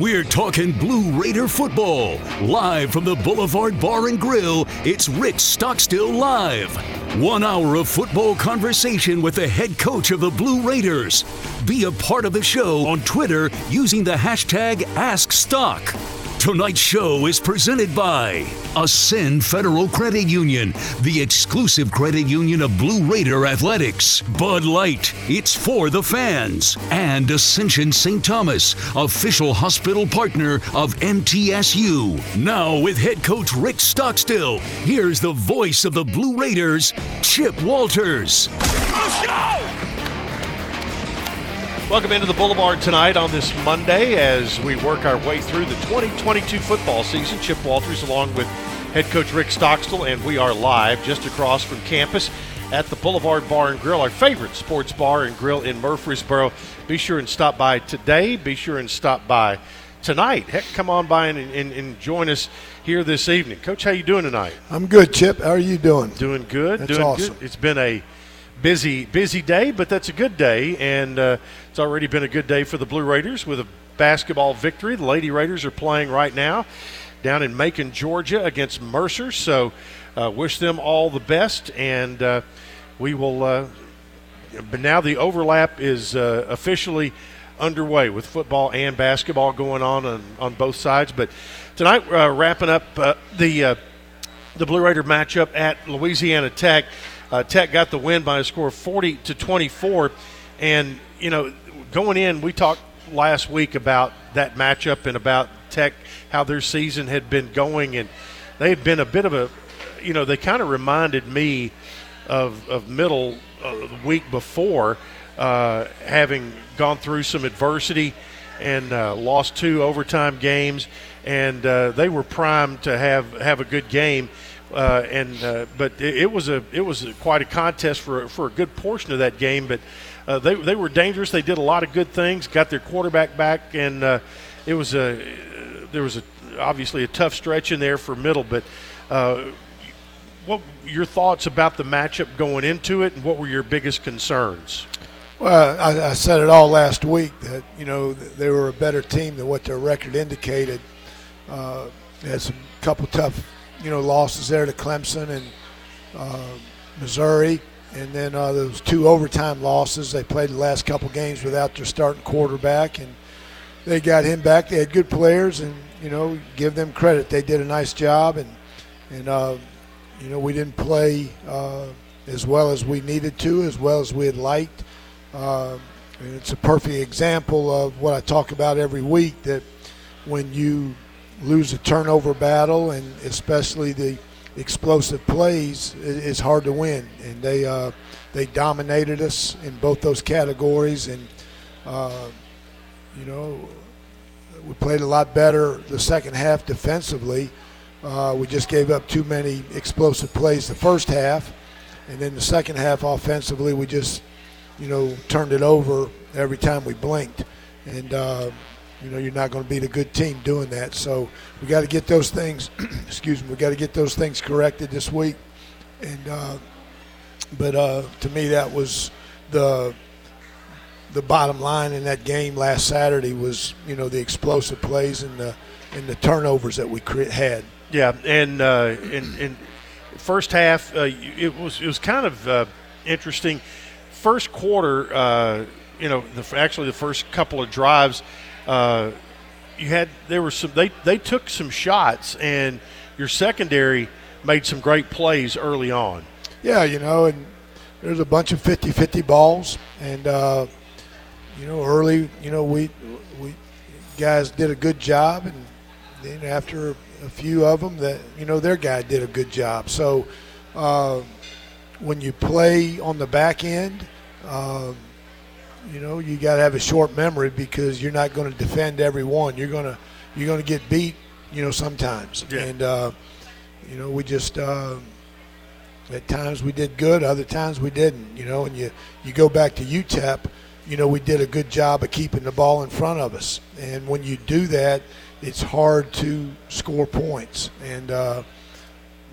We're talking Blue Raider football. Live from the Boulevard Bar and Grill, it's Rick Stockstill Live. One hour of football conversation with the head coach of the Blue Raiders. Be a part of the show on Twitter using the hashtag AskStock. Tonight's show is presented by Ascend Federal Credit Union, the exclusive credit union of Blue Raider Athletics. Bud Light, it's for the fans. And Ascension St. Thomas, official hospital partner of MTSU. Now, with head coach Rick Stockstill, here's the voice of the Blue Raiders, Chip Walters. Let's go! Welcome into the Boulevard tonight on this Monday as we work our way through the 2022 football season. Chip Walters along with head coach Rick Stockstill, and we are live just across from campus at the Boulevard Bar and Grill, our favorite sports bar and grill in Murfreesboro. Be sure and stop by today. Be sure and stop by tonight. Heck, come on by and, and, and join us here this evening. Coach, how you doing tonight? I'm good, Chip. How are you doing? Doing good. That's doing awesome. good. It's been a busy, busy day, but that's a good day, and uh, it's already been a good day for the Blue Raiders with a basketball victory. The Lady Raiders are playing right now down in Macon, Georgia, against Mercer. So, uh, wish them all the best, and uh, we will. Uh, but now the overlap is uh, officially underway with football and basketball going on on, on both sides. But tonight, uh, wrapping up the the Blue Raider matchup at Louisiana Tech. Uh, Tech got the win by a score of 40 to 24. And, you know, going in, we talked last week about that matchup and about Tech, how their season had been going. And they had been a bit of a, you know, they kind of reminded me of, of middle uh, the week before, uh, having gone through some adversity and uh, lost two overtime games. And uh, they were primed to have, have a good game. Uh, and uh, but it, it, was a it was a, quite a contest for for a good portion of that game. But uh, they they were dangerous. They did a lot of good things. Got their quarterback back, and uh, it was a there was a obviously a tough stretch in there for middle. But uh, what your thoughts about the matchup going into it, and what were your biggest concerns? Well, I, I said it all last week that you know they were a better team than what their record indicated. Uh, had some couple tough you know, losses there to Clemson and uh, Missouri, and then uh, those two overtime losses. They played the last couple games without their starting quarterback, and they got him back. They had good players, and you know, give them credit. They did a nice job, and and uh, you know, we didn't play uh, as well as we needed to, as well as we had liked. Uh, and it's a perfect example of what I talk about every week that when you lose a turnover battle, and especially the explosive plays, it's hard to win. And they uh, they dominated us in both those categories, and uh, you know we played a lot better the second half defensively. Uh, we just gave up too many explosive plays the first half, and then the second half offensively, we just you know turned it over every time we blinked, and uh, you know you're not going to beat a good team doing that. So we got to get those things. excuse me. We got to get those things corrected this week. And uh, but uh, to me, that was the the bottom line in that game last Saturday was you know the explosive plays and the and the turnovers that we had. Yeah, and uh, in, in first half, uh, it was it was kind of uh, interesting. First quarter, uh, you know, the, actually the first couple of drives, uh, you had there were some they they took some shots and your secondary made some great plays early on. Yeah, you know, and there's a bunch of 50-50 balls, and uh, you know, early, you know, we we guys did a good job, and then after a few of them, that you know, their guy did a good job. So uh, when you play on the back end. Um, you know, you got to have a short memory because you're not going to defend every one. You're going to you're going to get beat, you know, sometimes. Yeah. And uh, you know, we just uh, at times we did good, other times we didn't. You know, and you you go back to UTEP, you know, we did a good job of keeping the ball in front of us. And when you do that, it's hard to score points. And uh,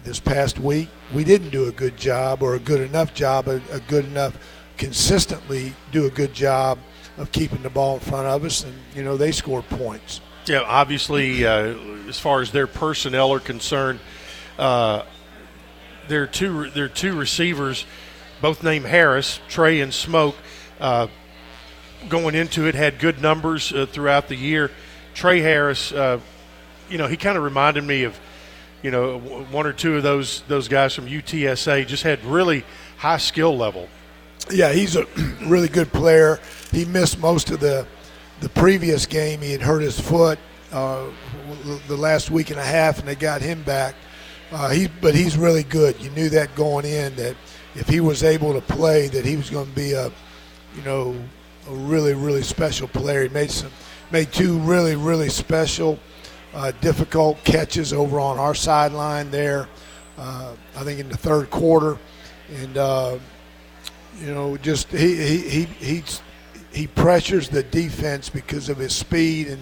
this past week, we didn't do a good job or a good enough job, a, a good enough consistently do a good job of keeping the ball in front of us, and you know they scored points. Yeah, obviously, uh, as far as their personnel are concerned, uh, there are two there are two receivers, both named Harris, Tre and Smoke. Uh, going into it, had good numbers uh, throughout the year. Tre Harris, uh, you know, he kind of reminded me of, you know, one or two of those those guys from UTSA. Just had really high skill level. Yeah, he's a really good player. He missed most of the the previous game. He had hurt his foot uh, the last week and a half, and they got him back. Uh, he, but he's really good. You knew that going in that if he was able to play, that he was going to be a, you know, a really really special player. He made some, made two really really special, uh, difficult catches over on our sideline there. Uh, I think in the third quarter, and uh, you know, just he he he he, pressures the defense because of his speed and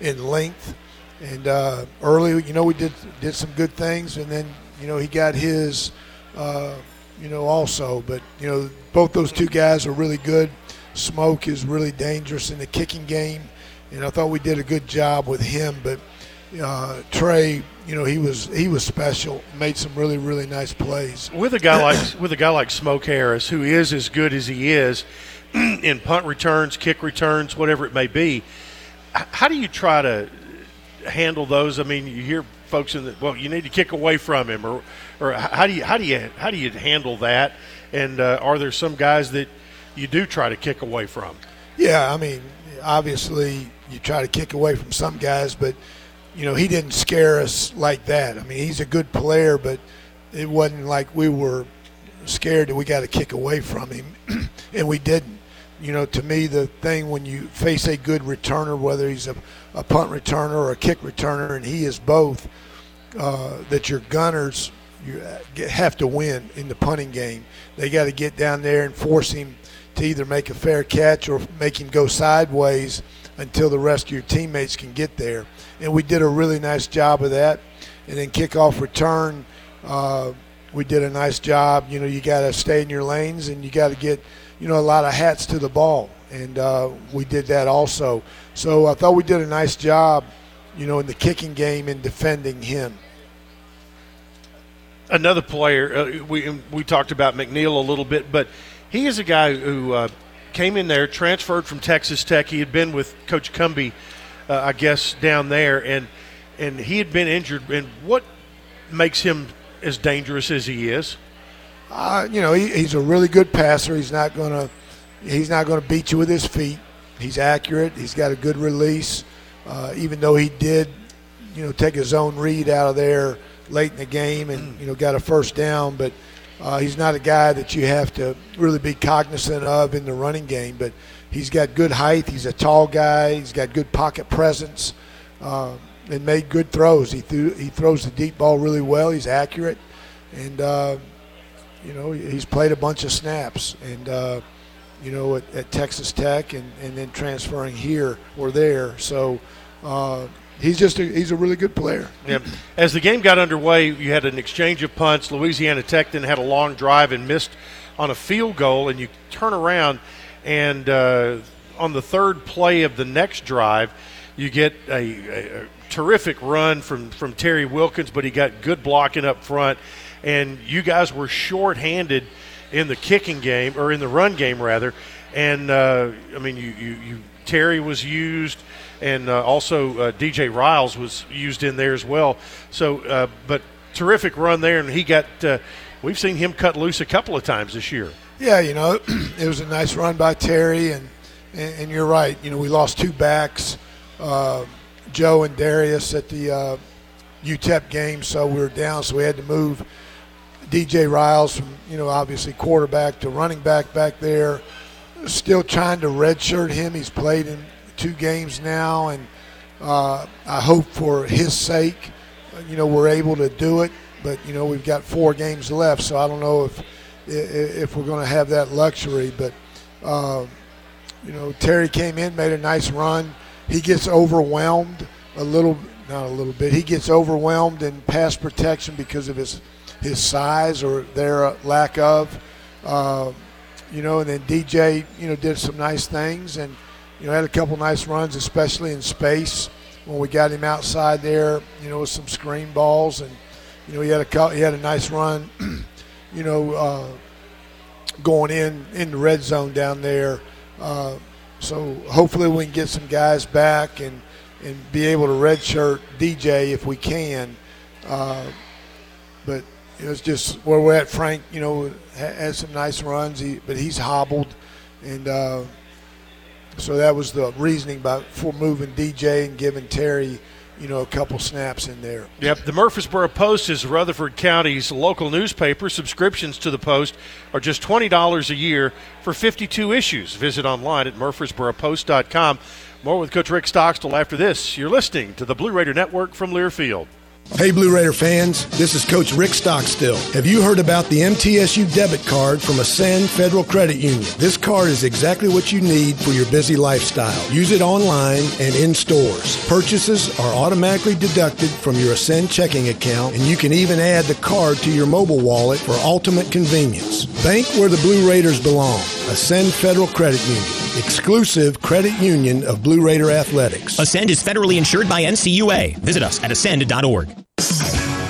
and length and uh, early, you know, we did did some good things, and then you know he got his, uh, you know, also. But you know, both those two guys are really good. Smoke is really dangerous in the kicking game, and I thought we did a good job with him. But uh, Tre, you know, he was he was special. Made some really really nice plays. With a guy like with a guy like Smoke Harris, who is as good as he is in punt returns, kick returns, whatever it may be. How do you try to handle those? I mean, you hear folks in the well, you need to kick away from him, or or how do you how do you how do you handle that? And uh, are there some guys that you do try to kick away from? Yeah, I mean, obviously you try to kick away from some guys, but you know he didn't scare us like that. I mean, he's a good player, but it wasn't like we were scared that we got to kick away from him, and we didn't. You know, to me, the thing when you face a good returner, whether he's a a punt returner or a kick returner, and he is both. Uh, that your gunners you have to win in the punting game. They got to get down there and force him to either make a fair catch or make him go sideways until the rest of your teammates can get there. And we did a really nice job of that. And then kickoff return, uh, we did a nice job. You know, you got to stay in your lanes and you got to get, you know, a lot of hats to the ball. And uh, we did that also. So I thought we did a nice job, you know, in the kicking game and defending him. Another player, uh, we we talked about McNeil a little bit, but he is a guy who uh, came in there, transferred from Texas Tech. He had been with Coach Cumbie, uh, I guess, down there, and and he had been injured. And what makes him as dangerous as he is? Uh, you know, he, he's a really good passer. He's not to he's not to beat you with his feet. He's accurate. He's got a good release. Uh, even though he did, you know, take his own read out of there late in the game and you know got a first down, but uh, he's not a guy that you have to really be cognizant of in the running game. But he's got good height. He's a tall guy. He's got good pocket presence uh, and made good throws. He threw, he throws the deep ball really well. He's accurate, and uh, you know he's played a bunch of snaps and uh, you know, at, at Texas Tech and, and then transferring here or there. So uh, he's just a, he's a really good player. Yeah. As the game got underway, you had an exchange of punts. Louisiana Tech then had a long drive and missed on a field goal, and you turn around and uh, on the third play of the next drive, you get a, a, terrific run from from Terry Wilkins, but he got good blocking up front, and you guys were short-handed – in the kicking game or in the run game rather. And uh, I mean, you, you, you, Terry was used, and uh, also uh, DJ Riles was used in there as well. So, uh, but terrific run there, and he got. Uh, we've seen him cut loose a couple of times this year. Yeah, you know, it was a nice run by Terry, and and, and you're right. You know, we lost two backs, uh, Joe and Darius at the UTEP game, so we were down, so we had to move DJ Riles from, you know, obviously quarterback to running back back there. Still trying to redshirt him. He's played in two games now, and uh, I hope for his sake, you know, we're able to do it. But you know, we've got four games left, so I don't know if if we're going to have that luxury. But uh, you know, Terry came in, made a nice run. He gets overwhelmed a little, not a little bit. He gets overwhelmed in pass protection because of his his size or their lack of. Uh, you know, and then DJ, you know, did some nice things and, you know, had a couple nice runs, especially in space when we got him outside there, you know, with some screen balls, and you know he had a he had a nice run, you know, uh, going in in the red zone down there. Uh, so hopefully we can get some guys back and and be able to redshirt DJ if we can. Uh, but it was just where we're at. Frank, you know, had some nice runs, he, but he's hobbled, and uh, so that was the reasoning about for moving DJ and giving Terry you know, a couple snaps in there. Yep. The Murfreesboro Post is Rutherford County's local newspaper. Subscriptions to the Post are just $20 a year for 52 issues. Visit online at murfreesboropost.com. More with Coach Rick Stockstill after this. You're listening to the Blue Raider Network from Learfield. Hey, Blue Raider fans, this is Coach Rick Stockstill. Have you heard about the MTSU debit card from Ascend Federal Credit Union? This card is exactly what you need for your busy lifestyle. Use it online and in stores. Purchases are automatically deducted from your Ascend checking account, and you can even add the card to your mobile wallet for ultimate convenience. Bank where the Blue Raiders belong. Ascend Federal Credit Union, exclusive credit union of Blue Raider Athletics. Ascend is federally insured by NCUA. Visit us at ascend.org.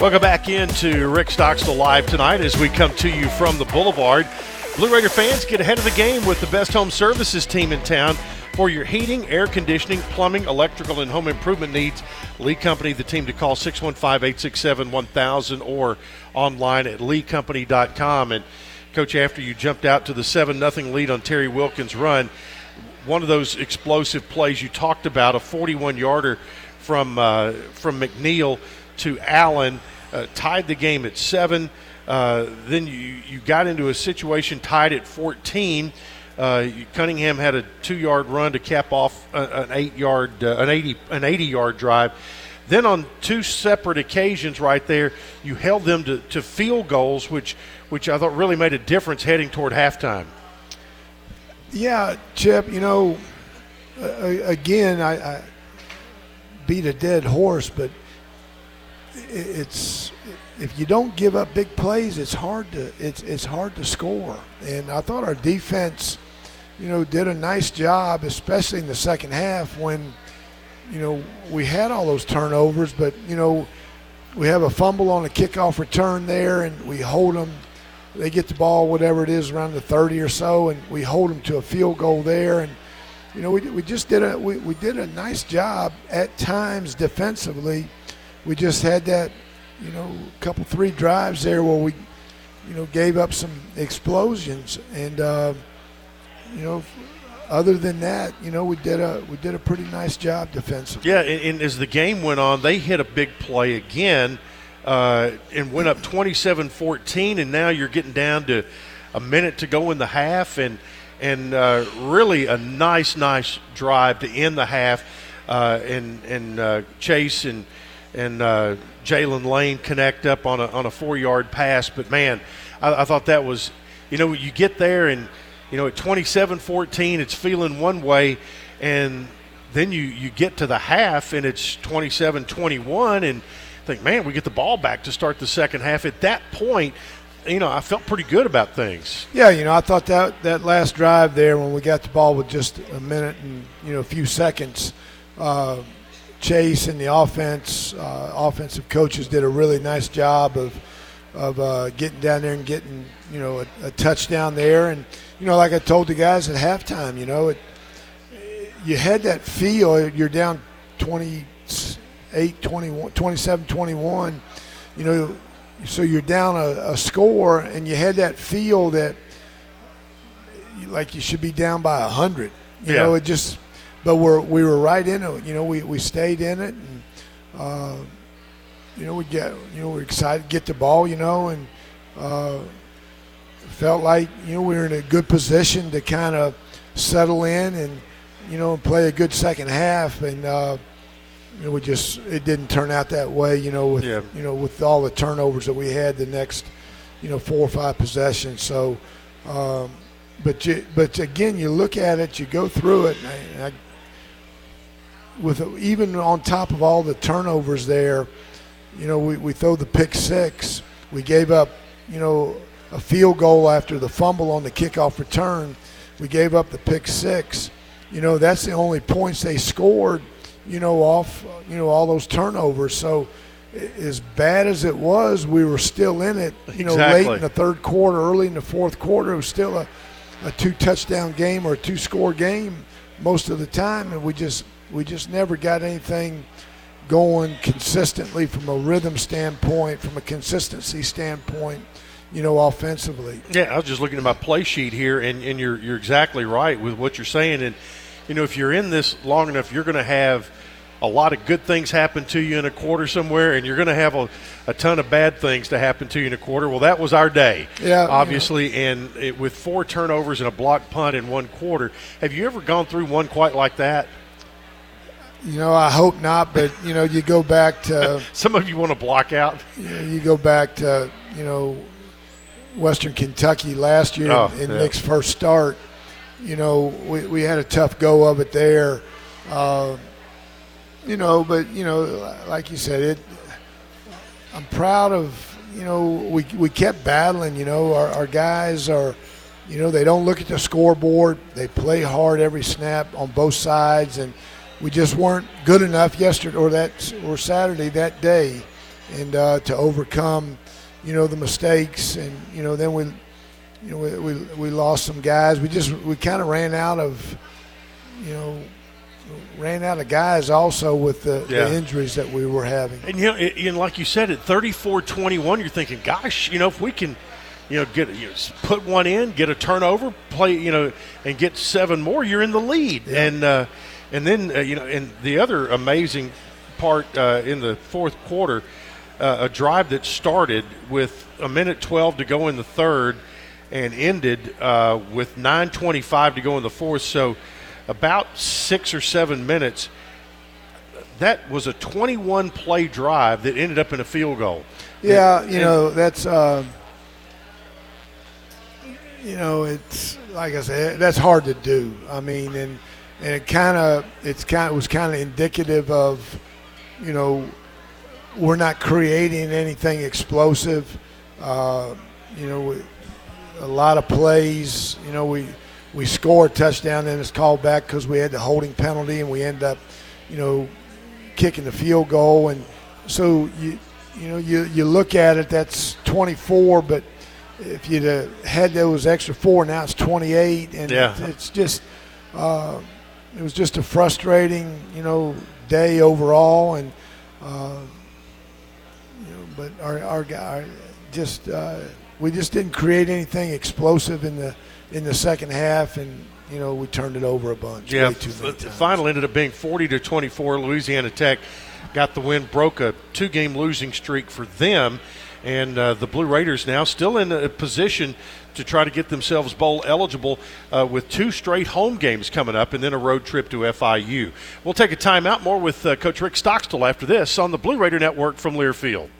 Welcome back into Rick Stockstill Live tonight as we come to you from the Boulevard. Blue Raider fans, get ahead of the game with the best home services team in town for your heating, air conditioning, plumbing, electrical, and home improvement needs. Lee Company, the team to call 615 867 1000 or online at leecompany.com. And, Coach, after you jumped out to the 7 0 lead on Terry Wilkins' run, one of those explosive plays you talked about, a 41 yarder from, uh, from McNeil to Allen, uh, tied the game at seven. Uh, then you, you got into a situation tied at 14. Uh, Cunningham had a two-yard run to cap off an eight-yard, uh, an 80, an 80-yard drive. Then on two separate occasions, right there, you held them to, to field goals, which which I thought really made a difference heading toward halftime. Yeah, Chip. You know, again, I, I beat a dead horse, but it's if you don't give up big plays, it's hard to it's it's hard to score. And I thought our defense, you know, did a nice job, especially in the second half when, you know, we had all those turnovers, but you know, we have a fumble on a kickoff return there, and we hold them. They get the ball, whatever it is, around the 30 or so, and we hold them to a field goal there. And you know, we, we just did a we, we did a nice job at times defensively. We just had that you know, couple three drives there where we, you know, gave up some explosions, and uh, you know, other than that, you know, we did a we did a pretty nice job defensively. Yeah, and, and as the game went on, they hit a big play again. Uh, and went up 27-14, and now you're getting down to a minute to go in the half, and and uh, really a nice, nice drive to end the half, uh, and and uh, Chase and and uh, Jaylin Lane connect up on a, on a four yard pass. But man, I, I, thought that was, you know, you get there and, you know, at 27 14, it's feeling one way. And then you, you get to the half and it's 27 21 and think, man, we get the ball back to start the second half. At that point, you know, I felt pretty good about things. Yeah, you know, I thought that that last drive there when we got the ball with just a minute and you know a few seconds, uh, Chase and the offense, uh, offensive coaches did a really nice job of of uh, getting down there and getting you know a, a, touchdown there. And you know, like I told the guys at halftime, you know, it, you had that feel. You're down 28, 21, 27, 21. You know, so you're down a, a score, and you had that feel that like you should be down by a hundred. You yeah. know, it just but we're we were right in it. You know, we, we stayed in it, and uh, you know we get you know we're excited to get the ball. You know, and uh, felt like you know we were in a good position to kind of settle in and you know play a good second half, and uh, you know we just it didn't turn out that way. You know, with yeah. you know with all the turnovers that we had the next you know four or five possessions. So. Um, but you, but again, you look at it, you go through it, and I, I with even on top of all the turnovers there, you know, we, we throw the pick six. We gave up, you know, a field goal after the fumble on the kickoff return. We gave up the pick six. You know, that's the only points they scored, you know, off, you know, all those turnovers. So as bad as it was, we were still in it, you know, exactly. late in the third quarter, early in the fourth quarter. It was still a, a two touchdown game or a two score game most of the time. And we just, we just never got anything going consistently from a rhythm standpoint, from a consistency standpoint, you know, offensively. Yeah, I was just looking at my play sheet here, and, and you're you're exactly right with what you're saying. And you know, if you're in this long enough, you're going to have a lot of good things happen to you in a quarter somewhere, and you're going to have a, a ton of bad things to happen to you in a quarter. Well, that was our day, yeah, obviously, yeah. and it, with four turnovers and a block punt in one quarter. Have you ever gone through one quite like that? You know, I hope not, but you know, you go back to some of you want to block out. You, know, you go back to you know Western Kentucky last year oh, in yeah. Nick's first start. You know, we, we had a tough go of it there. Uh, you know, but you know, like you said, it. I'm proud of you know we we kept battling. You know, our, our guys are. You know, they don't look at the scoreboard. They play hard every snap on both sides, and we just weren't good enough yesterday or that or Saturday that day, and uh, to overcome, you know, the mistakes, and you know, then we, you know, we, we, we lost some guys. We just we kind of ran out of, you know, ran out of guys also with the, yeah. the, injuries that we were having. And you know, and like you said, at 34-21, you're thinking, gosh, you know, if we can you know, get you know, put one in, get a turnover, play, you know, and get seven more, you're in the lead. Yeah. And uh, and then, uh, you know, and the other amazing part uh, in the fourth quarter, uh, a drive that started with a minute 12 to go in the third and ended uh, with 9.25 to go in the fourth. So about six or seven minutes. That was a 21 play drive that ended up in a field goal. Yeah, and, you know, that's. Uh, you know, it's like I said, that's hard to do. I mean, and and it kind of it's kind was kind of indicative of you know we're not creating anything explosive. Uh, you know, we, a lot of plays. You know, we we score a touchdown, and it's called back because we had the holding penalty, and we end up, you know, kicking the field goal. And so you you know you you look at it, that's 24, but if you'd had those extra four, now it's 28, and yeah. it's just uh, it was just a frustrating you know day overall, and uh, you know, but our our guy just uh, we just didn't create anything explosive in the in the second half, and you know we turned it over a bunch. Yeah, the final ended up being 40 to 24. Louisiana Tech got the win, broke a two-game losing streak for them, and uh, the Blue Raiders now still in a position to try to get themselves bowl eligible uh, with two straight home games coming up and then a road trip to FIU. We'll take a timeout. More with uh, Coach Rick Stockstill after this on the Blue Raider Network from Learfield.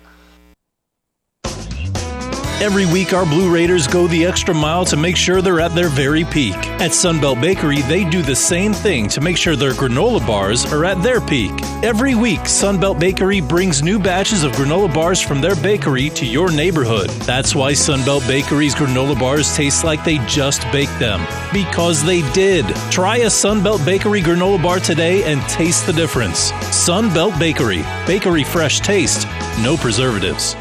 Every week, our Blue Raiders go the extra mile to make sure they're at their very peak. At Sunbelt Bakery, they do the same thing to make sure their granola bars are at their peak. Every week, Sunbelt Bakery brings new batches of granola bars from their bakery to your neighborhood. That's why Sunbelt Bakery's granola bars taste like they just baked them. Because they did. Try a Sunbelt Bakery granola bar today and taste the difference. Sunbelt Bakery. Bakery fresh taste. No preservatives.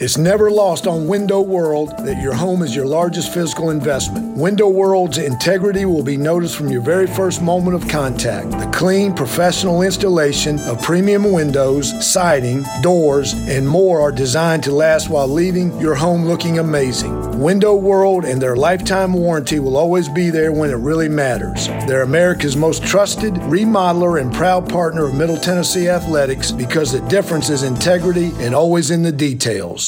It's never lost on Window World that your home is your largest physical investment. Window World's integrity will be noticed from your very first moment of contact. The clean, professional installation of premium windows, siding, doors, and more are designed to last while leaving your home looking amazing. Window World and their lifetime warranty will always be there when it really matters. They're America's most trusted remodeler and proud partner of Middle Tennessee Athletics because the difference is integrity and always in the details.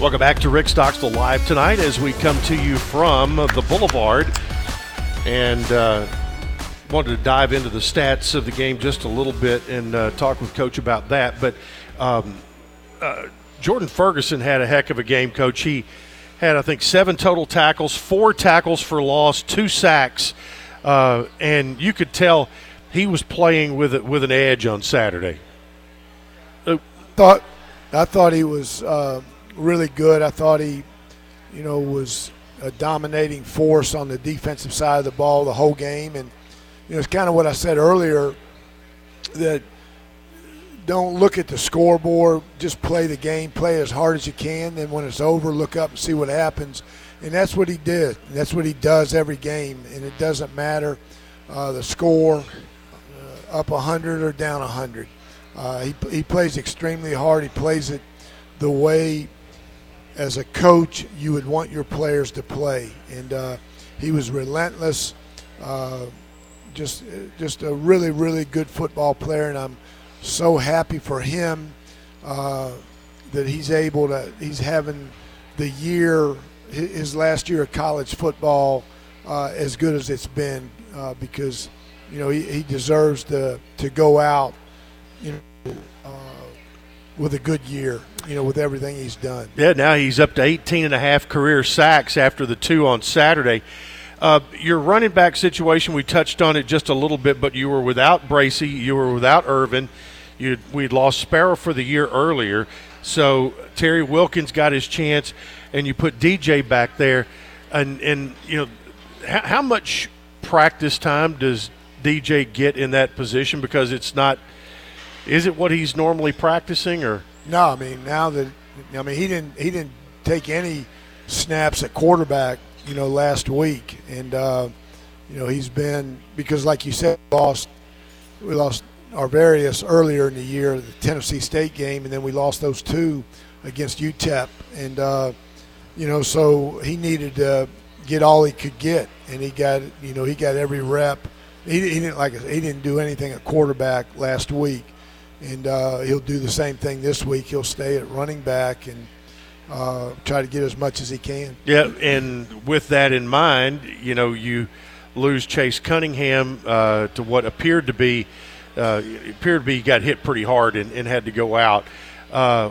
Welcome back to Rick Stockstill Live tonight as we come to you from the Boulevard. And uh, wanted to dive into the stats of the game just a little bit and uh, talk with Coach about that. But um, uh, Jordan Ferguson had a heck of a game, Coach. He had, I think, seven total tackles, four tackles for loss, two sacks. Uh, and you could tell he was playing with it with an edge on Saturday. Thought I thought he was uh, really good. I thought he, you know, was a dominating force on the defensive side of the ball the whole game. And, you know, it's kind of what I said earlier that don't look at the scoreboard, just play the game, play as hard as you can. Then when it's over, look up and see what happens. and that's what he did. That's what he does every game, and it doesn't matter uh, the score, uh, up 100 or down 100. Uh, he, he plays extremely hard. He plays it the way, as a coach, you would want your players to play. And uh, he was relentless, uh, just just a really really good football player. And I'm so happy for him uh, that he's able to. He's having the year, his last year of college football, uh, as good as it's been uh, because you know he, he deserves to to go out, you know, with a good year. You know, with everything he's done. Yeah, now he's up to 18 and a half career sacks after the two on Saturday. Uh, your running back situation, we touched on it just a little bit, but you were without Bracy, you were without Irvin. You we'd lost Sparrow for the year earlier, so Terry Wilkins got his chance, and you put DJ back there, and and you know how, how much practice time does DJ get in that position? Because it's not. Is it what he's normally practicing, or no? I mean, now that I mean, he didn't he didn't take any snaps at quarterback, you know, last week, and uh, you know he's been because, like you said, lost we lost Arvarius earlier in the year, the Tennessee State game, and then we lost those two against UTEP, and uh, you know, so he needed to get all he could get, and he got you know he got every rep. He, he didn't like he didn't do anything at quarterback last week, and uh, he'll do the same thing this week. He'll stay at running back and uh, try to get as much as he can. Yeah, and with that in mind, you know you lose Chase Cunningham uh, to what appeared to be uh, appeared to be got hit pretty hard and, and had to go out. Uh,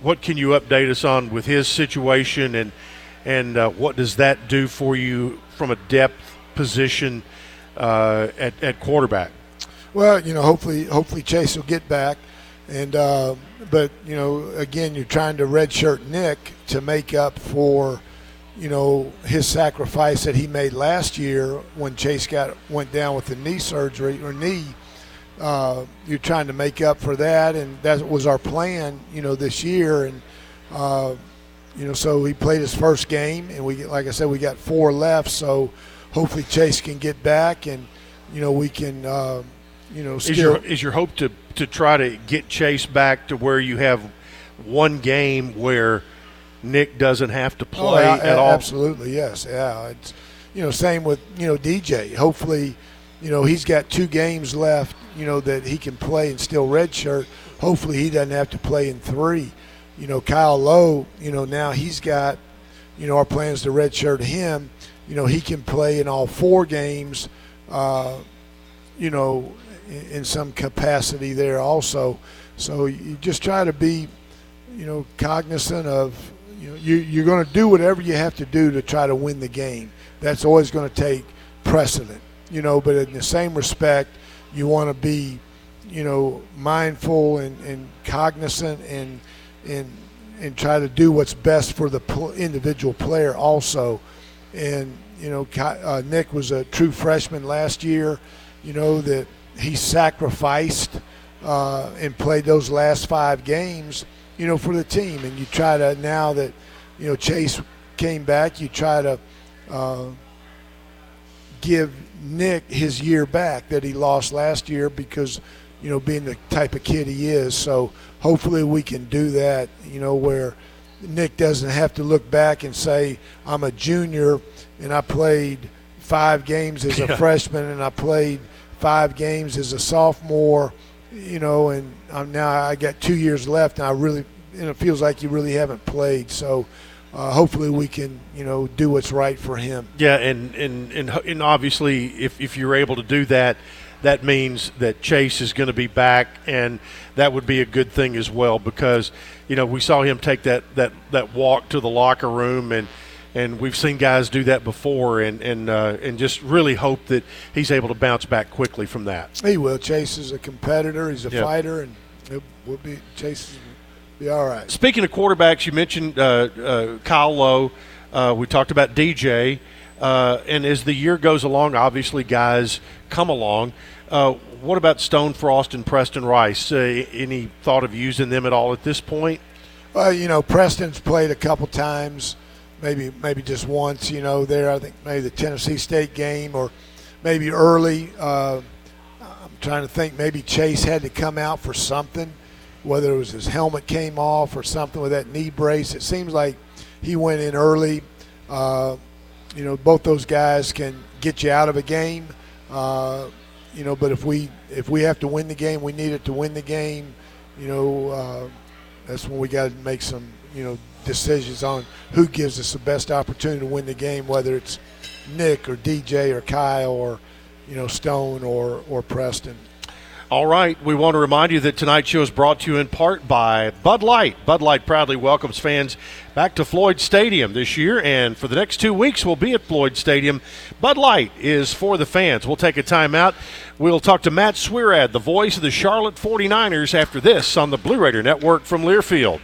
what can you update us on with his situation and and uh, what does that do for you from a depth position at, at quarterback? Well, you know, hopefully, hopefully Chase will get back, and uh, but you know, again, you're trying to redshirt Nick to make up for, you know, his sacrifice that he made last year when Chase got went down with the knee surgery or knee. Uh, you're trying to make up for that, and that was our plan, you know, this year, and uh, you know, so he played his first game, and we, like I said, we got four left. So hopefully Chase can get back, and you know, we can, uh, you know. Is your, is your hope to to try to get Chase back to where you have one game where Nick doesn't have to play oh, yeah, at all? Absolutely, yes, yeah. It's you know, same with you know DJ. Hopefully, you know, he's got two games left. You know that he can play and still redshirt. Hopefully, he doesn't have to play in three you know, Kyle Lowe, you know, now he's got, you know, our plans to redshirt him. You know, he can play in all four games, uh, you know, in, some capacity there also. So you just try to be, you know, cognizant of, you know, you, you're going to do whatever you have to do to try to win the game. That's always going to take precedent, you know, but in the same respect, you want to be, you know, mindful and, and cognizant and – and and try to do what's best for the individual player also. And you know, uh, Nick was a true freshman last year. You know that he sacrificed uh, and played those last five games. You know, for the team, and you try to now that you know Chase came back, you try to uh, give Nick his year back that he lost last year because you know being the type of kid he is. So hopefully we can do that, you know, where Nick doesn't have to look back and say, I'm a junior and I played five games as a yeah. freshman and I played five games as a sophomore, you know, and I'm now I got two years left and I really, and it feels like you really haven't played. So, uh, hopefully we can you know do what's right for him. Yeah, and and and, and obviously if if you're able to do that, that means that Chase is going to be back, and that would be a good thing as well because you know we saw him take that that that walk to the locker room and. And we've seen guys do that before, and and uh, and just really hope that he's able to bounce back quickly from that. He will. Chase is a competitor. He's a yep. fighter, and it will be Chase will be all right. Speaking of quarterbacks, you mentioned uh, uh, Kyle Lowe. Uh, we talked about DJ. Uh, and as the year goes along, obviously guys come along. Uh, what about Stone Frost and Preston Rice? Uh, any thought of using them at all at this point? Well, you know, Preston's played a couple times. Maybe maybe just once, you know, there. I think maybe the Tennessee State game or maybe early. Uh, I'm trying to think. Maybe Chase had to come out for something, whether it was his helmet came off or something with that knee brace. It seems like he went in early. Uh, you know, both those guys can get you out of a game. Uh, you know, but if we if we have to win the game, we need it to win the game. You know, uh, that's when we got to make some you know decisions on who gives us the best opportunity to win the game, whether it's Nick or DJ or Kyle or you know Stone or or Preston. All right, we want to remind you that tonight's show is brought to you in part by Bud Light. Bud Light proudly welcomes fans back to Floyd Stadium this year, and for the next two weeks, we'll be at Floyd Stadium. Bud Light is for the fans. We'll take a timeout. We'll talk to Matt Swierad, the voice of the Charlotte 49ers, after this on the Blue Raider Network from Learfield.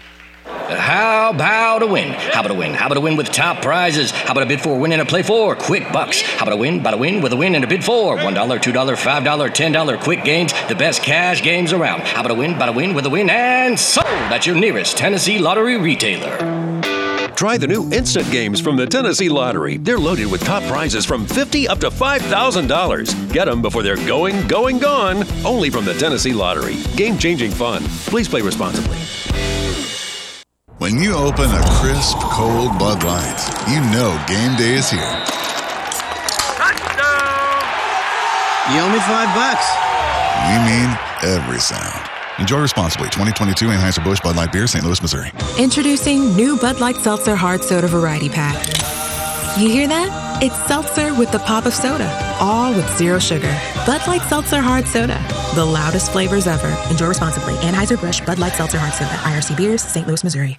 How about a win? How about a win? How about a win with top prizes? How about a bid for a win and a play for quick bucks? How about a win? About a win with a win and a bid for $1, $2, $5, $10 quick games, the best cash games around. How about a win? About a win with a win and sold at your nearest Tennessee Lottery retailer. Try the new instant games from the Tennessee Lottery. They're loaded with top prizes from 50 up to $5,000. Get them before they're going, going, gone. Only from the Tennessee Lottery. Game changing fun. Please play responsibly. When you open a crisp, cold Bud Light, you know game day is here. Touchdown! You owe me five bucks. We mean every sound. Enjoy responsibly. 2022 Anheuser-Busch Bud Light Beer, St. Louis, Missouri. Introducing new Bud Light Seltzer Hard Soda Variety Pack. You hear that? It's seltzer with the pop of soda, all with zero sugar. Bud Light Seltzer Hard Soda, the loudest flavors ever. Enjoy responsibly. Anheuser-Busch Bud Light Seltzer Hard Soda, IRC Beers, St. Louis, Missouri.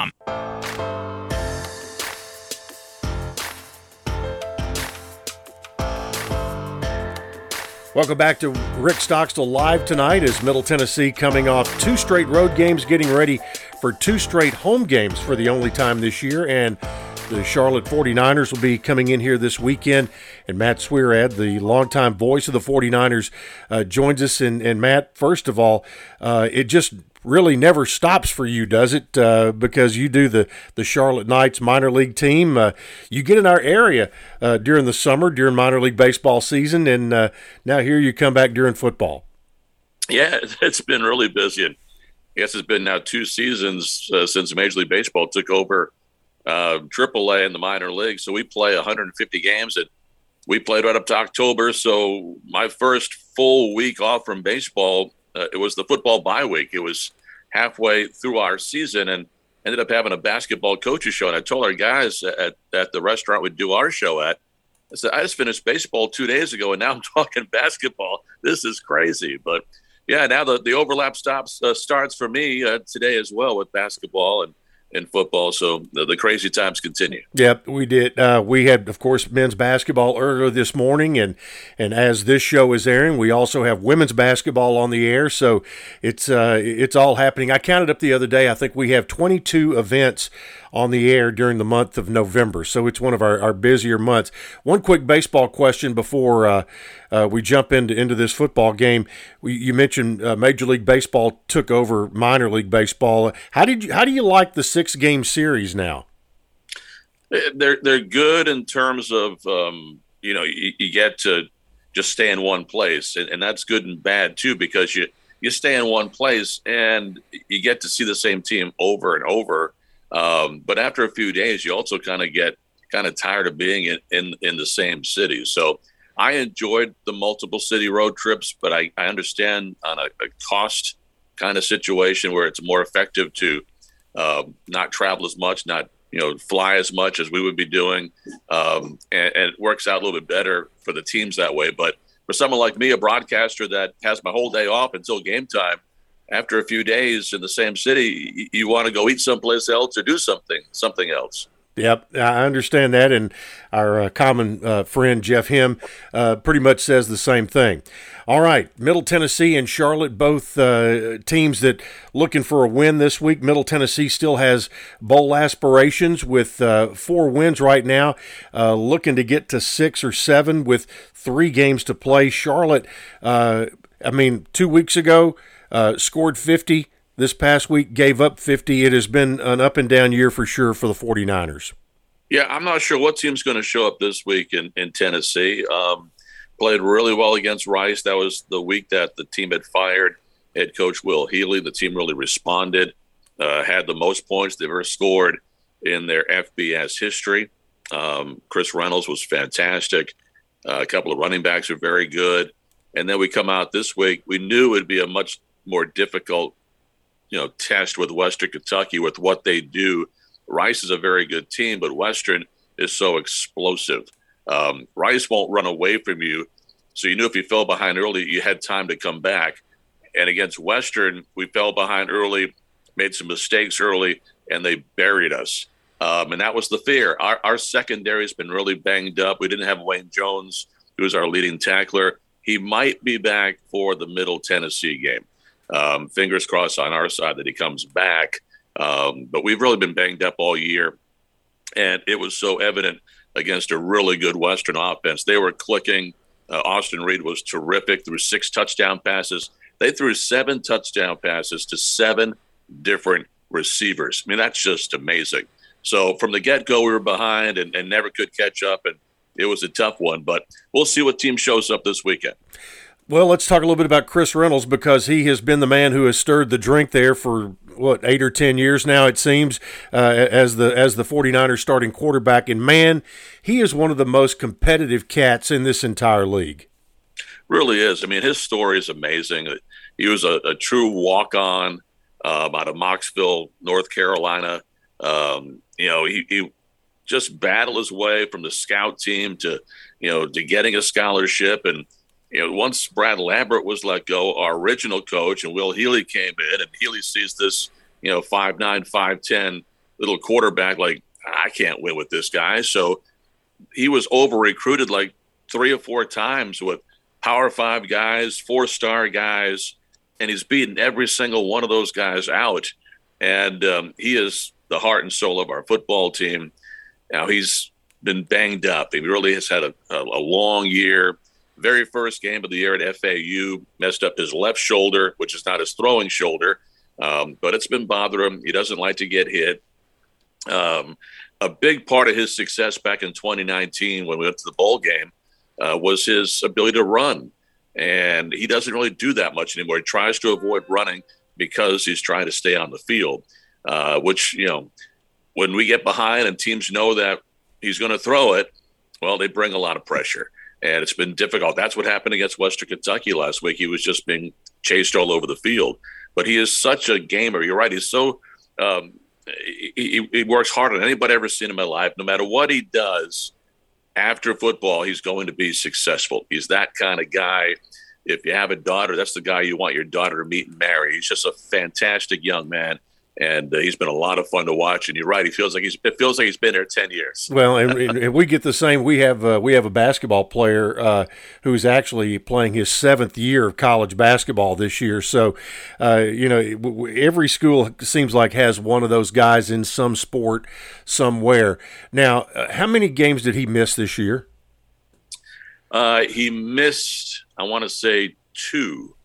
Welcome back to Rick Stockstill live tonight as Middle Tennessee coming off two straight road games, getting ready for two straight home games for the only time this year. And the Charlotte 49ers will be coming in here this weekend. And Matt Swierad, the longtime voice of the 49ers, uh, joins us. And, and, Matt, first of all, uh, it just really never stops for you, does it? Uh, because you do the, the Charlotte Knights minor league team. Uh, you get in our area uh, during the summer, during minor league baseball season, and uh, now here you come back during football. Yeah, it's been really busy. And I guess it's been now two seasons uh, since Major League Baseball took over uh, AAA in the minor league. So we play 150 games and we played right up to October. So my first full week off from baseball uh, it was the football bye week. It was halfway through our season, and ended up having a basketball coaches show. And I told our guys at, at the restaurant we'd do our show at, I said, I just finished baseball two days ago and now I'm talking basketball. This is crazy. But yeah, now the, the overlap stops uh, starts for me uh, today as well with basketball and in football. So the, the, crazy times continue. Yep, we did. Uh, we had, of course, men's basketball earlier this morning, and and as this show is airing, we also have women's basketball on the air. So it's uh, it's all happening. I counted up the other day. I think we have 22 events on the air during the month of November. So it's one of our, our busier months. One quick baseball question before uh, uh, we jump into, into this football game. We, you mentioned uh, Major League Baseball took over minor league baseball. How did you, how do you like the six game series now? They're they're good in terms of um, you know you, you, get to just stay in one place, and, and that's good and bad too because you you stay in one place and you get to see the same team over and over um, but after a few days, you also kind of get kind of tired of being in, in, in the same city. So I enjoyed the multiple city road trips, but I, I understand on a, a cost kind of situation where it's more effective to uh, not travel as much, not you know fly as much as we would be doing, um, and, and, it works out a little bit better for the teams that way. But for someone like me, a broadcaster that has my whole day off until game time, after a few days in the same city, you, want to go eat someplace else or do something something else. Yep, I understand that, and our uh, common uh, friend Jeff Him uh, pretty much says the same thing. All right, Middle Tennessee and Charlotte, both uh, teams that looking for a win this week. Middle Tennessee still has bowl aspirations with uh, four wins right now, uh, looking to get to six or seven with three games to play. Charlotte, I mean, two weeks ago uh, scored 50 this past week, gave up 50. It has been an up and down year for sure for the 49ers. Yeah, I'm not sure what team's going to show up this week in, in Tennessee. Um, played really well against Rice. That was the week that the team had fired head coach Will Healy. The team really responded, uh, had the most points they've ever scored in their FBS history. Um, Chris Reynolds was fantastic. Uh, a couple of running backs are very good. And then we come out this week. We knew it would be a much more difficult, you know, test with Western Kentucky with what they do. Rice is a very good team, but Western is so explosive. Um, Rice won't run away from you, so you knew if you fell behind early, you had time to come back. And against Western, we fell behind early, made some mistakes early, and they buried us. Um, and that was the fear. Our, our secondary has been really banged up. We didn't have Wayne Jones, who was our leading tackler. He might be back for the Middle Tennessee game. Um, fingers crossed on our side that he comes back. Um, but we've really been banged up all year. And it was so evident against a really good Western offense. They were clicking. Uh, Austin Reed was terrific, threw six touchdown passes. They threw seven touchdown passes to seven different receivers. I mean, that's just amazing. So from the get go, we were behind and, and never could catch up. And it was a tough one, but we'll see what team shows up this weekend. Well, let's talk a little bit about Chris Reynolds because he has been the man who has stirred the drink there for what eight or ten years now it seems uh, as the as the 49ers starting quarterback. And man he is one of the most competitive cats in this entire league. Really is. I mean his story is amazing. He was a, a true walk-on um, out of mocksville north carolina. Um, you know he, he just battled his way from the scout team to you know to getting a scholarship. And you know, once Brad Lambert was let go, our original coach and Will Healy came in, and Healy sees this, you know, five nine, five ten little quarterback. Like, I can't win with this guy. So he was over recruited like three or four times with Power Five guys, four star guys, and he's beaten every single one of those guys out. And um, he is the heart and soul of our football team. Now he's been banged up. He really has had a, a, a long year very first game of the year at FAU, messed up his left shoulder, which is not his throwing shoulder, um, but it's been bothering him. He doesn't like to get hit. Um, a big part of his success back in 2019 when we went to the bowl game uh, was his ability to run. And he doesn't really do that much anymore. He tries to avoid running because he's trying to stay on the field, uh, which, you know, when we get behind and teams know that he's going to throw it, well, they bring a lot of pressure and it's been difficult. That's what happened against Western Kentucky last week. He was just being chased all over the field. But he is such a gamer. You're right. He's so um, he, he, works harder than anybody ever seen in my life. No matter what he does after football, he's going to be successful. He's that kind of guy. If you have a daughter, that's the guy you want your daughter to meet and marry. He's just a fantastic young man and uh, he's been a lot of fun to watch. And you're right; he feels like he's it feels like he's been there ten years. Well, and, and we get the same. We have uh, we have a basketball player uh, who's actually playing his seventh year of college basketball this year. So, uh, you know, every school seems like has one of those guys in some sport somewhere. Now, uh, how many games did he miss this year? Uh, he missed, I want to say, two.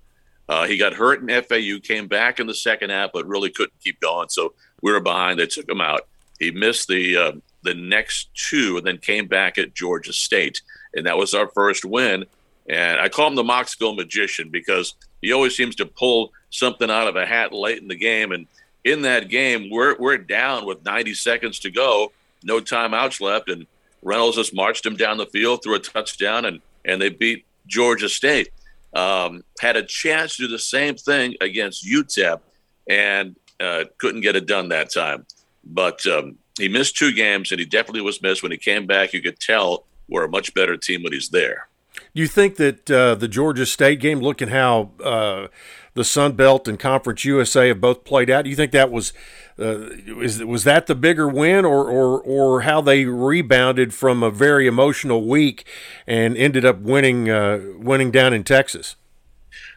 Uh, he got hurt in FAU, came back in the second half, but really couldn't keep going. So we were behind. They took him out. He missed the uh, the next two, and then came back at Georgia State, and that was our first win. And I call him the Mocksville magician because he always seems to pull something out of a hat late in the game. And in that game, we're we're down with 90 seconds to go, no timeouts left, and Reynolds just marched him down the field, threw a touchdown, and and they beat Georgia State um, had a chance to do the same thing against UTEP and uh, couldn't get it done that time. But um, he missed two games, and he definitely was missed. When he came back, you could tell we're a much better team when he's there. Do you think that uh, the Georgia State game, looking how uh, the Sun Belt and Conference USA have both played out, do you think that was uh, is, was that the bigger win, or, or or how they rebounded from a very emotional week and ended up winning uh, winning down in Texas?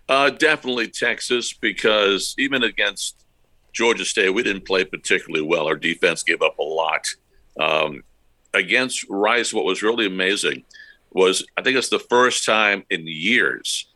Uh, definitely Texas, because even against Georgia State, we didn't play particularly well. Our defense gave up a lot. Um, against Rice, what was really amazing was I think it's the first time in years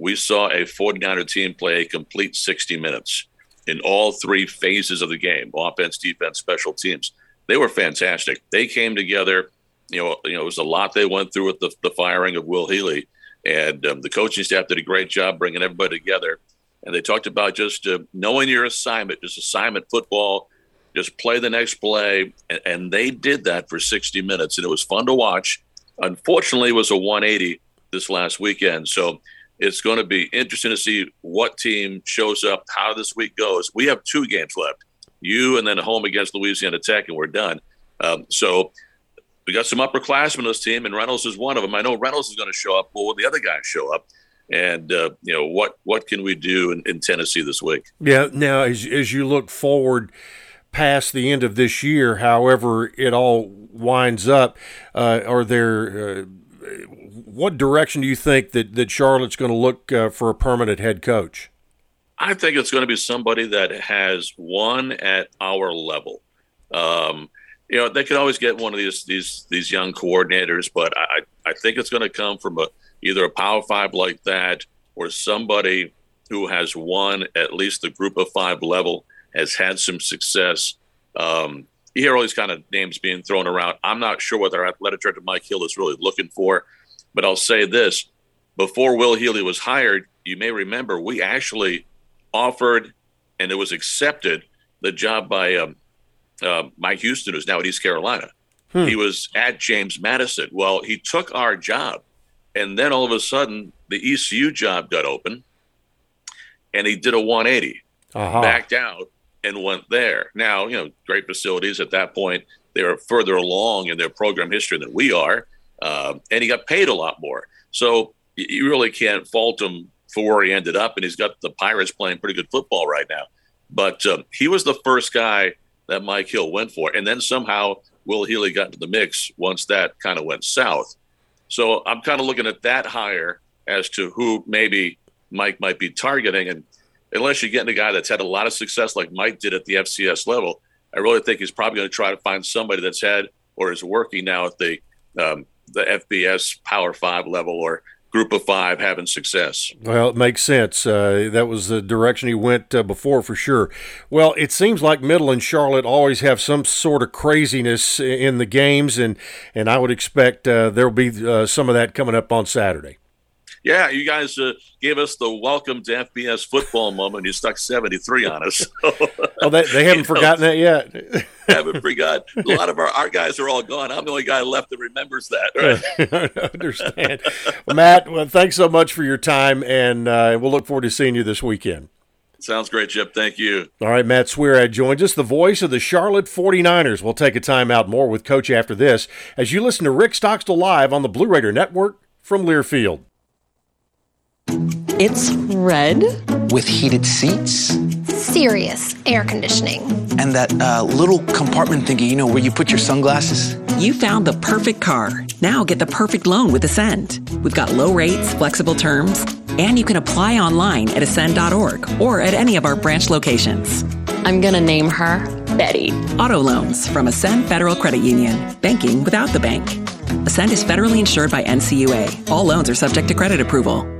we saw a 49er team play a complete 60 minutes in all three phases of the game offense, defense, special teams. They were fantastic. They came together. You know, you know, it was a lot they went through with the, the firing of Will Healy, and um, the coaching staff did a great job bringing everybody together. And they talked about just uh, knowing your assignment, just assignment football, just play the next play, and, and they did that for 60 minutes, and it was fun to watch. Unfortunately, it was a 180 this last weekend, so it's going to be interesting to see what team shows up, how this week goes. We have two games left, you and then home against Louisiana Tech, and we're done. Um, so we got some upperclassmen on this team, and Reynolds is one of them. I know Reynolds is going to show up. Will the other guys show up? And uh, you know what? What can we do in, in Tennessee this week? Yeah. Now, as as you look forward past the end of this year, however it all winds up, uh, are there uh, what direction do you think that, that Charlotte's going to look uh, for a permanent head coach? I think it's going to be somebody that has won at our level. Um, you know, they can always get one of these these these young coordinators, but I I think it's going to come from a either a Power Five like that or somebody who has won at least the Group of Five level, has had some success. Um, you hear all these kind of names being thrown around. I'm not sure what our athletic director Mike Hill is really looking for. But I'll say this before Will Healy was hired, you may remember we actually offered and it was accepted the job by um, uh, Mike Houston, who's now at East Carolina. Hmm. He was at James Madison. Well, he took our job. And then all of a sudden, the ECU job got open and he did a 180, uh-huh. backed out, and went there. Now, you know, great facilities at that point. They are further along in their program history than we are um, and he got paid a lot more. So you really can't fault him for where he ended up, and he's got the Pirates playing pretty good football right now. But um, he was the first guy that Mike Hill went for, and then somehow Will Healy got into the mix once that kind of went south. So I'm kind of looking at that hire as to who maybe Mike might be targeting, and unless you're getting a guy that's had a lot of success like Mike did at the FCS level, I really think he's probably going to try to find somebody that's had or is working now at the um, the FBS Power Five level or group of five having success. Well, it makes sense. Uh, that was the direction he went uh, before for sure. Well, it seems like Middle and Charlotte always have some sort of craziness in the games, and, and I would expect uh, there'll be uh, some of that coming up on Saturday yeah, you guys uh, gave us the welcome to FBS football moment. You stuck 73 on us. oh, they, they haven't forgotten know, that yet. haven't forgotten. A lot of our, our guys are all gone. I'm the only guy left that remembers that. Right? I understand. Matt, well, thanks so much for your time, and uh, we'll look forward to seeing you this weekend. Sounds great, Chip. Thank you. All right, Matt Swierad joins us, the voice of the Charlotte 49ers. We'll take a time out more with Coach after this as you listen to Rick Stockstill live on the Blue Raider Network from Learfield. It's red. With heated seats. Serious air conditioning. And that uh, little compartment thingy, you know, where you put your sunglasses. You found the perfect car. Now get the perfect loan with Ascend. We've got low rates, flexible terms, and you can apply online at ascend.org or at any of our branch locations. I'm gonna name her Betty. Auto loans from Ascend Federal Credit Union. Banking without the bank. Ascend is federally insured by NCUA. All loans are subject to credit approval.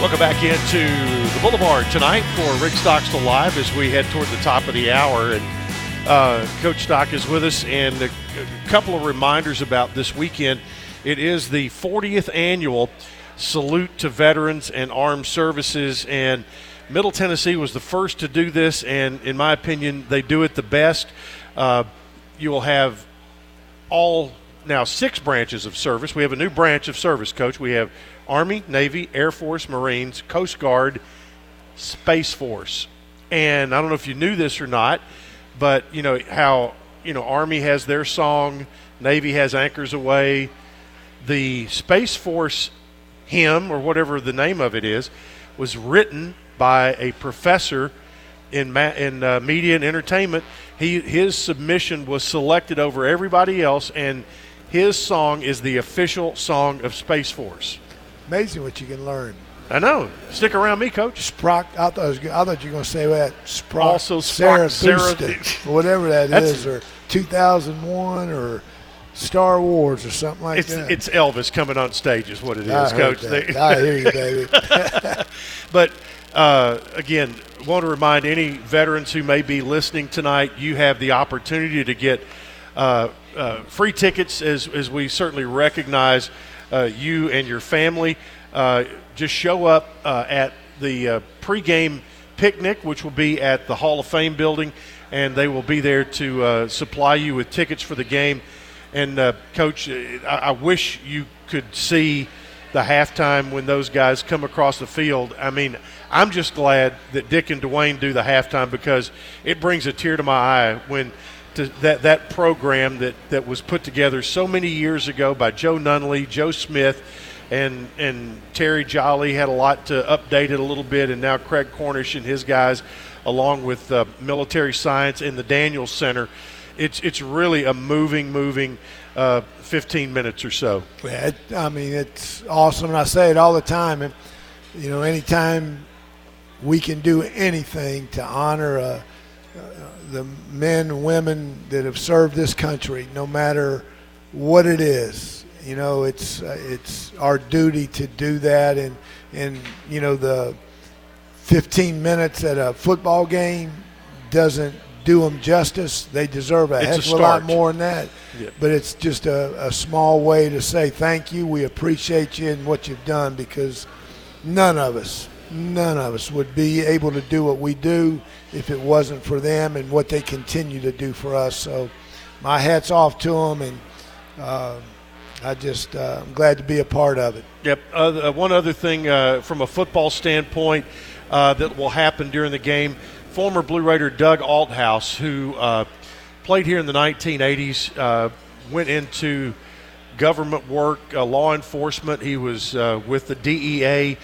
Welcome back into the Boulevard tonight for Rick Stockstill Live as we head toward the top of the hour. And uh, Coach Stock is with us. And a, couple of reminders about this weekend. It is the 40th annual Salute to Veterans and Armed Services. And Middle Tennessee was the first to do this. And in my opinion, they do it the best. Uh, you will have all now six branches of service. We have a new branch of service, Coach. We have Army, Navy, Air Force, Marines, Coast Guard, Space Force. And I don't know if you knew this or not, but you know how you know Army has their song, Navy has Anchors Aweigh, the Space Force hymn or whatever the name of it is was written by a professor in ma- in uh, media and entertainment. He his submission was selected over everybody else, and his song is the official song of Space Force. Amazing what you can learn. I know. Stick around me, Coach. Sprock. I thought, I, was, I thought you were going to say that. Sprock. Also, Sprock, or whatever That's- or 2001, or Star Wars, or something like It's that. it's Elvis coming on stage is what it is, I Coach. that. I hear you, baby. but uh, again, want to remind any veterans who may be listening tonight, you have the opportunity to get free tickets, as as we certainly recognize uh, you and your family. Uh, just show up uh, at the uh, pregame picnic, which will be at the Hall of Fame building, and they will be there to uh, supply you with tickets for the game. And uh, coach, I, I wish you could see the halftime when those guys come across the field. I mean, I'm just glad that Dick and Dwayne do the halftime because it brings a tear to my eye when to that that program that that was put together so many years ago by Joe Nunley, Joe Smith, and and Terry Jolly had a lot to update it a little bit, and now Craig Cornish and his guys, along with uh, military science and the Daniels Center. It's it's really a moving, moving uh, 15 minutes or so. Yeah, it, I mean it's awesome, and I say it all the time. And you know, anytime we can do anything to honor uh, the men and women that have served this country, no matter what it is. You know, it's uh, it's our duty to do that, and and you know the 15 minutes at a football game doesn't do them justice. They deserve a It's heck of a lot more than that. Yeah. But it's just a, a small way to say thank you. We appreciate you and what you've done because none of us, none of us would be able to do what we do if it wasn't for them and what they continue to do for us. So my hat's off to them, and uh, I just uh, I'm glad to be a part of it. Yep. Uh, one other thing uh, from a football standpoint uh, that will happen during the game former Blue Raider Doug Althouse, who uh, played here in the 1980s, uh, went into government work, law enforcement. He was with the DEA,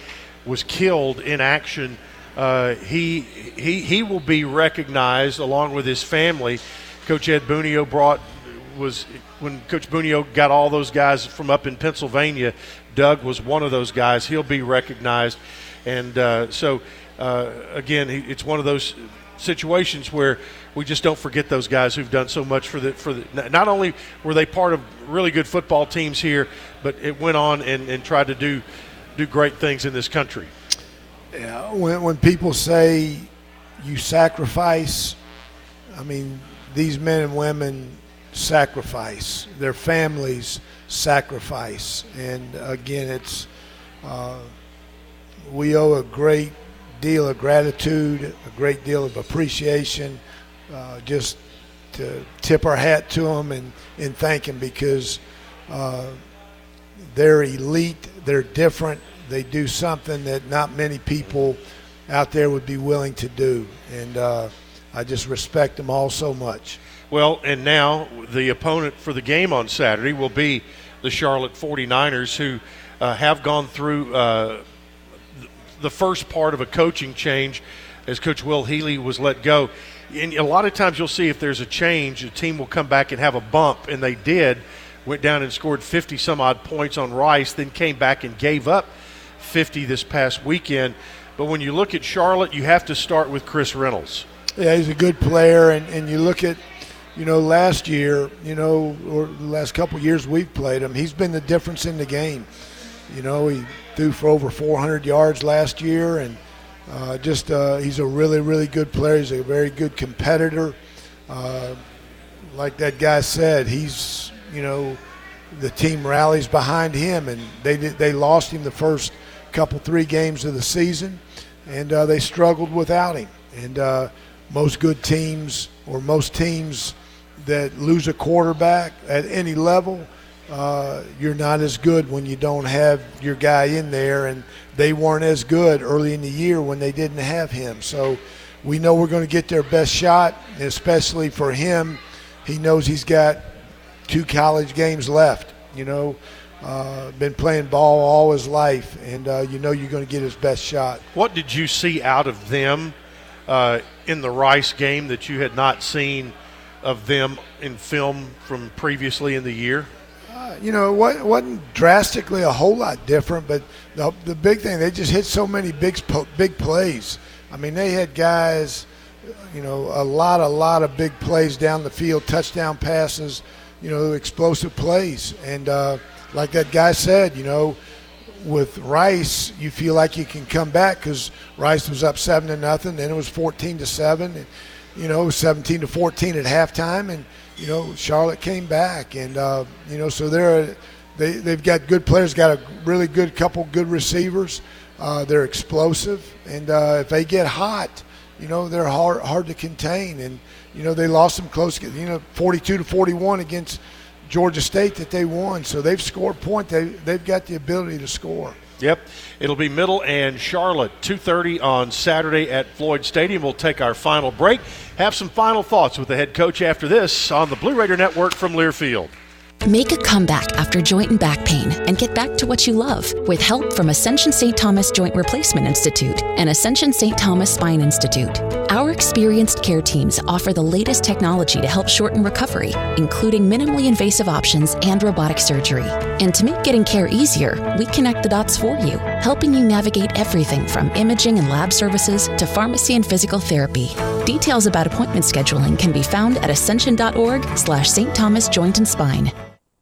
was killed in action. Uh, he, he, he will be recognized along with his family. Coach Ed Bunio brought was when Coach Bunio got all those guys from up in Pennsylvania. Doug was one of those guys. He'll be recognized, and uh, so uh, again, it's one of those situations where we just don't forget those guys who've done so much for the for the. Not only were they part of really good football teams here, but it went on and, and tried to do do great things in this country. Yeah, when, when people say you sacrifice, I mean, these men and women sacrifice, their families sacrifice. And again, it's, uh, we owe a great deal of gratitude, a great deal of appreciation, uh, just to tip our hat to them and, and thank them because uh, they're elite, they're different, they do something that not many people out there would be willing to do. And uh, I just respect them all so much. Well, and now the opponent for the game on Saturday will be the Charlotte 49ers, who uh, have gone through uh, the first part of a coaching change as Coach Will Healy was let go. And a lot of times you'll see if there's a change, a team will come back and have a bump, and they did. Went down and scored 50 some odd points on Rice, then came back and gave up 50 this past weekend. But when you look at Charlotte, you have to start with Chris Reynolds. Yeah, he's a good player, and, and you look at, you know, last year, you know, or the last couple years we've played him, he's been the difference in the game. You know, he threw for over 400 yards last year, and uh, just uh, he's a really, really good player. He's a very good competitor. Uh, like that guy said, he's, you know, the team rallies behind him, and they they lost him the first couple three games of the season, and uh, they struggled without him. And uh, most good teams or most teams that lose a quarterback at any level, uh, you're not as good when you don't have your guy in there, and they weren't as good early in the year when they didn't have him. So we know we're going to get their best shot, especially for him, he knows he's got two college games left. You know, uh, been playing ball all his life, and uh, you know you're going to get his best shot. What did you see out of them uh, in the Rice game that you had not seen of them in film from previously in the year? Uh, you know, it wasn't drastically a whole lot different, but the, the big thing they just hit so many big big plays. I mean, they had guys, you know, a lot, a lot of big plays down the field, touchdown passes, you know, explosive plays, and uh, like that guy said, you know, with Rice, you feel like you can come back because Rice was up seven to nothing, then it was fourteen to seven, and you know, seventeen to fourteen at halftime, and you know, Charlotte came back, and uh, you know, so they're they they've got good players, got a really good couple good receivers. Uh, they're explosive, and uh, if they get hot, you know, they're hard hard to contain, and you know they lost some close, you know, 42 to 41 against Georgia State that they won. So they've scored point. They they've got the ability to score. Yep, it'll be Middle and Charlotte, 2:30 on Saturday at Floyd Stadium. We'll take our final break. Have some final thoughts with the head coach after this on the Blue Raider Network from Learfield. Make a comeback after joint and back pain and get back to what you love with help from Ascension St. Thomas Joint Replacement Institute and Ascension St. Thomas Spine Institute. Our experienced care teams offer the latest technology to help shorten recovery, including minimally invasive options and robotic surgery. And to make getting care easier, we connect the dots for you, helping you navigate everything from imaging and lab services to pharmacy and physical therapy. Details about appointment scheduling can be found at ascension.org slash St. Thomas Joint and Spine.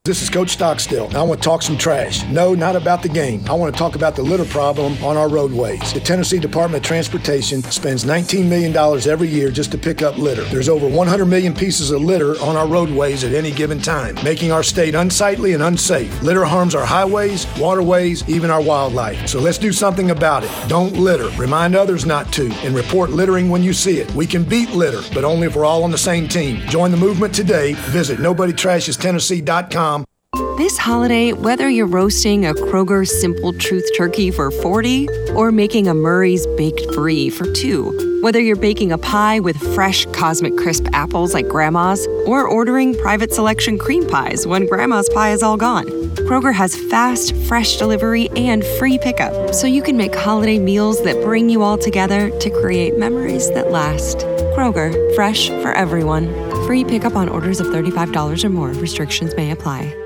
This is Coach Stockstill. I want to talk some trash. No, not about the game. I want to talk about the litter problem on our roadways. The Tennessee Department of Transportation spends $19 million every year just to pick up litter. There's over 100 million pieces of litter on our roadways at any given time, making our state unsightly and unsafe. Litter harms our highways, waterways, even our wildlife. So let's do something about it. Don't litter. Remind others not to, and report littering when you see it. We can beat litter, but only if we're all on the same team. Join the movement today. Visit NobodyTrashesTennessee.com this holiday, whether you're roasting a Kroger Simple Truth turkey for 40 or making a Murray's Baked Brie for 2, whether you're baking a pie with fresh Cosmic Crisp apples like Grandma's or ordering private selection cream pies when Grandma's pie is all gone, Kroger has fast, fresh delivery and free pickup so you can make holiday meals that bring you all together to create memories that last. Kroger, fresh for everyone. Free pickup on orders of $35 or more. Restrictions may apply.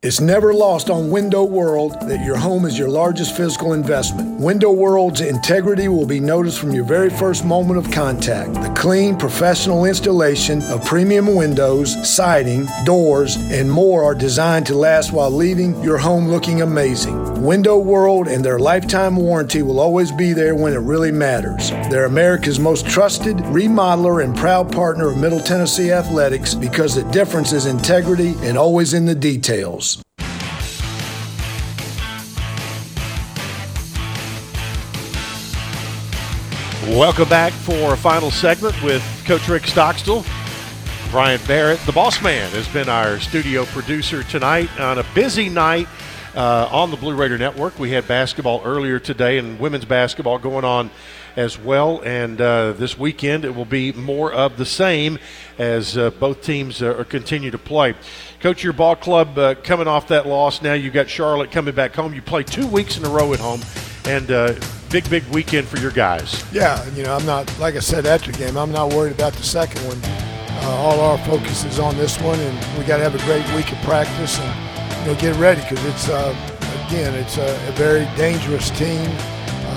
It's never lost on Window World that your home is your largest physical investment. Window World's integrity will be noticed from your very first moment of contact. The clean, professional installation of premium windows, siding, doors, and more are designed to last while leaving your home looking amazing. Window World and their lifetime warranty will always be there when it really matters. They're America's most trusted remodeler and proud partner of Middle Tennessee Athletics because the difference is integrity and always in the details. Welcome back for a final segment with Coach Rick Stockstill. Brian Barrett, the boss man, has been our studio producer tonight on a busy night uh, on the Blue Raider Network. We had basketball earlier today and women's basketball going on as well. And uh, this weekend it will be more of the same as uh, both teams uh, continue to play. Coach, your ball club uh, coming off that loss. Now you've got Charlotte coming back home. You play two weeks in a row at home, and uh, big, big weekend for your guys. Yeah, you know, I'm not, like I said after the game, I'm not worried about the second one. Uh, all our focus is on this one, and we got to have a great week of practice and you know get ready because it's uh, again it's a, a, very dangerous team.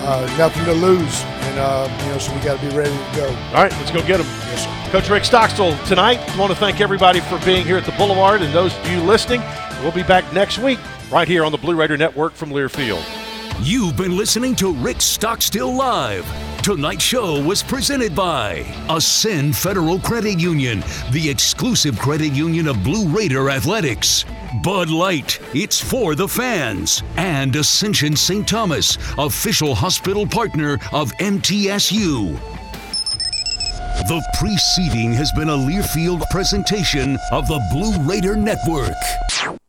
Uh, nothing to lose, and uh, you know so we got to be ready to go. All right, let's go get them. Yes, sir. Coach Rick Stockstill tonight. I want to thank everybody for being here at the Boulevard and those of you listening. We'll be back next week right here on the Blue Raider Network from Learfield. You've been listening to Rick Stockstill Live. Tonight's show was presented by Ascend Federal Credit Union, the exclusive credit union of Blue Raider Athletics. Bud Light, it's for the fans. And Ascension St. Thomas, official hospital partner of MTSU. The preceding has been a Learfield presentation of the Blue Raider Network.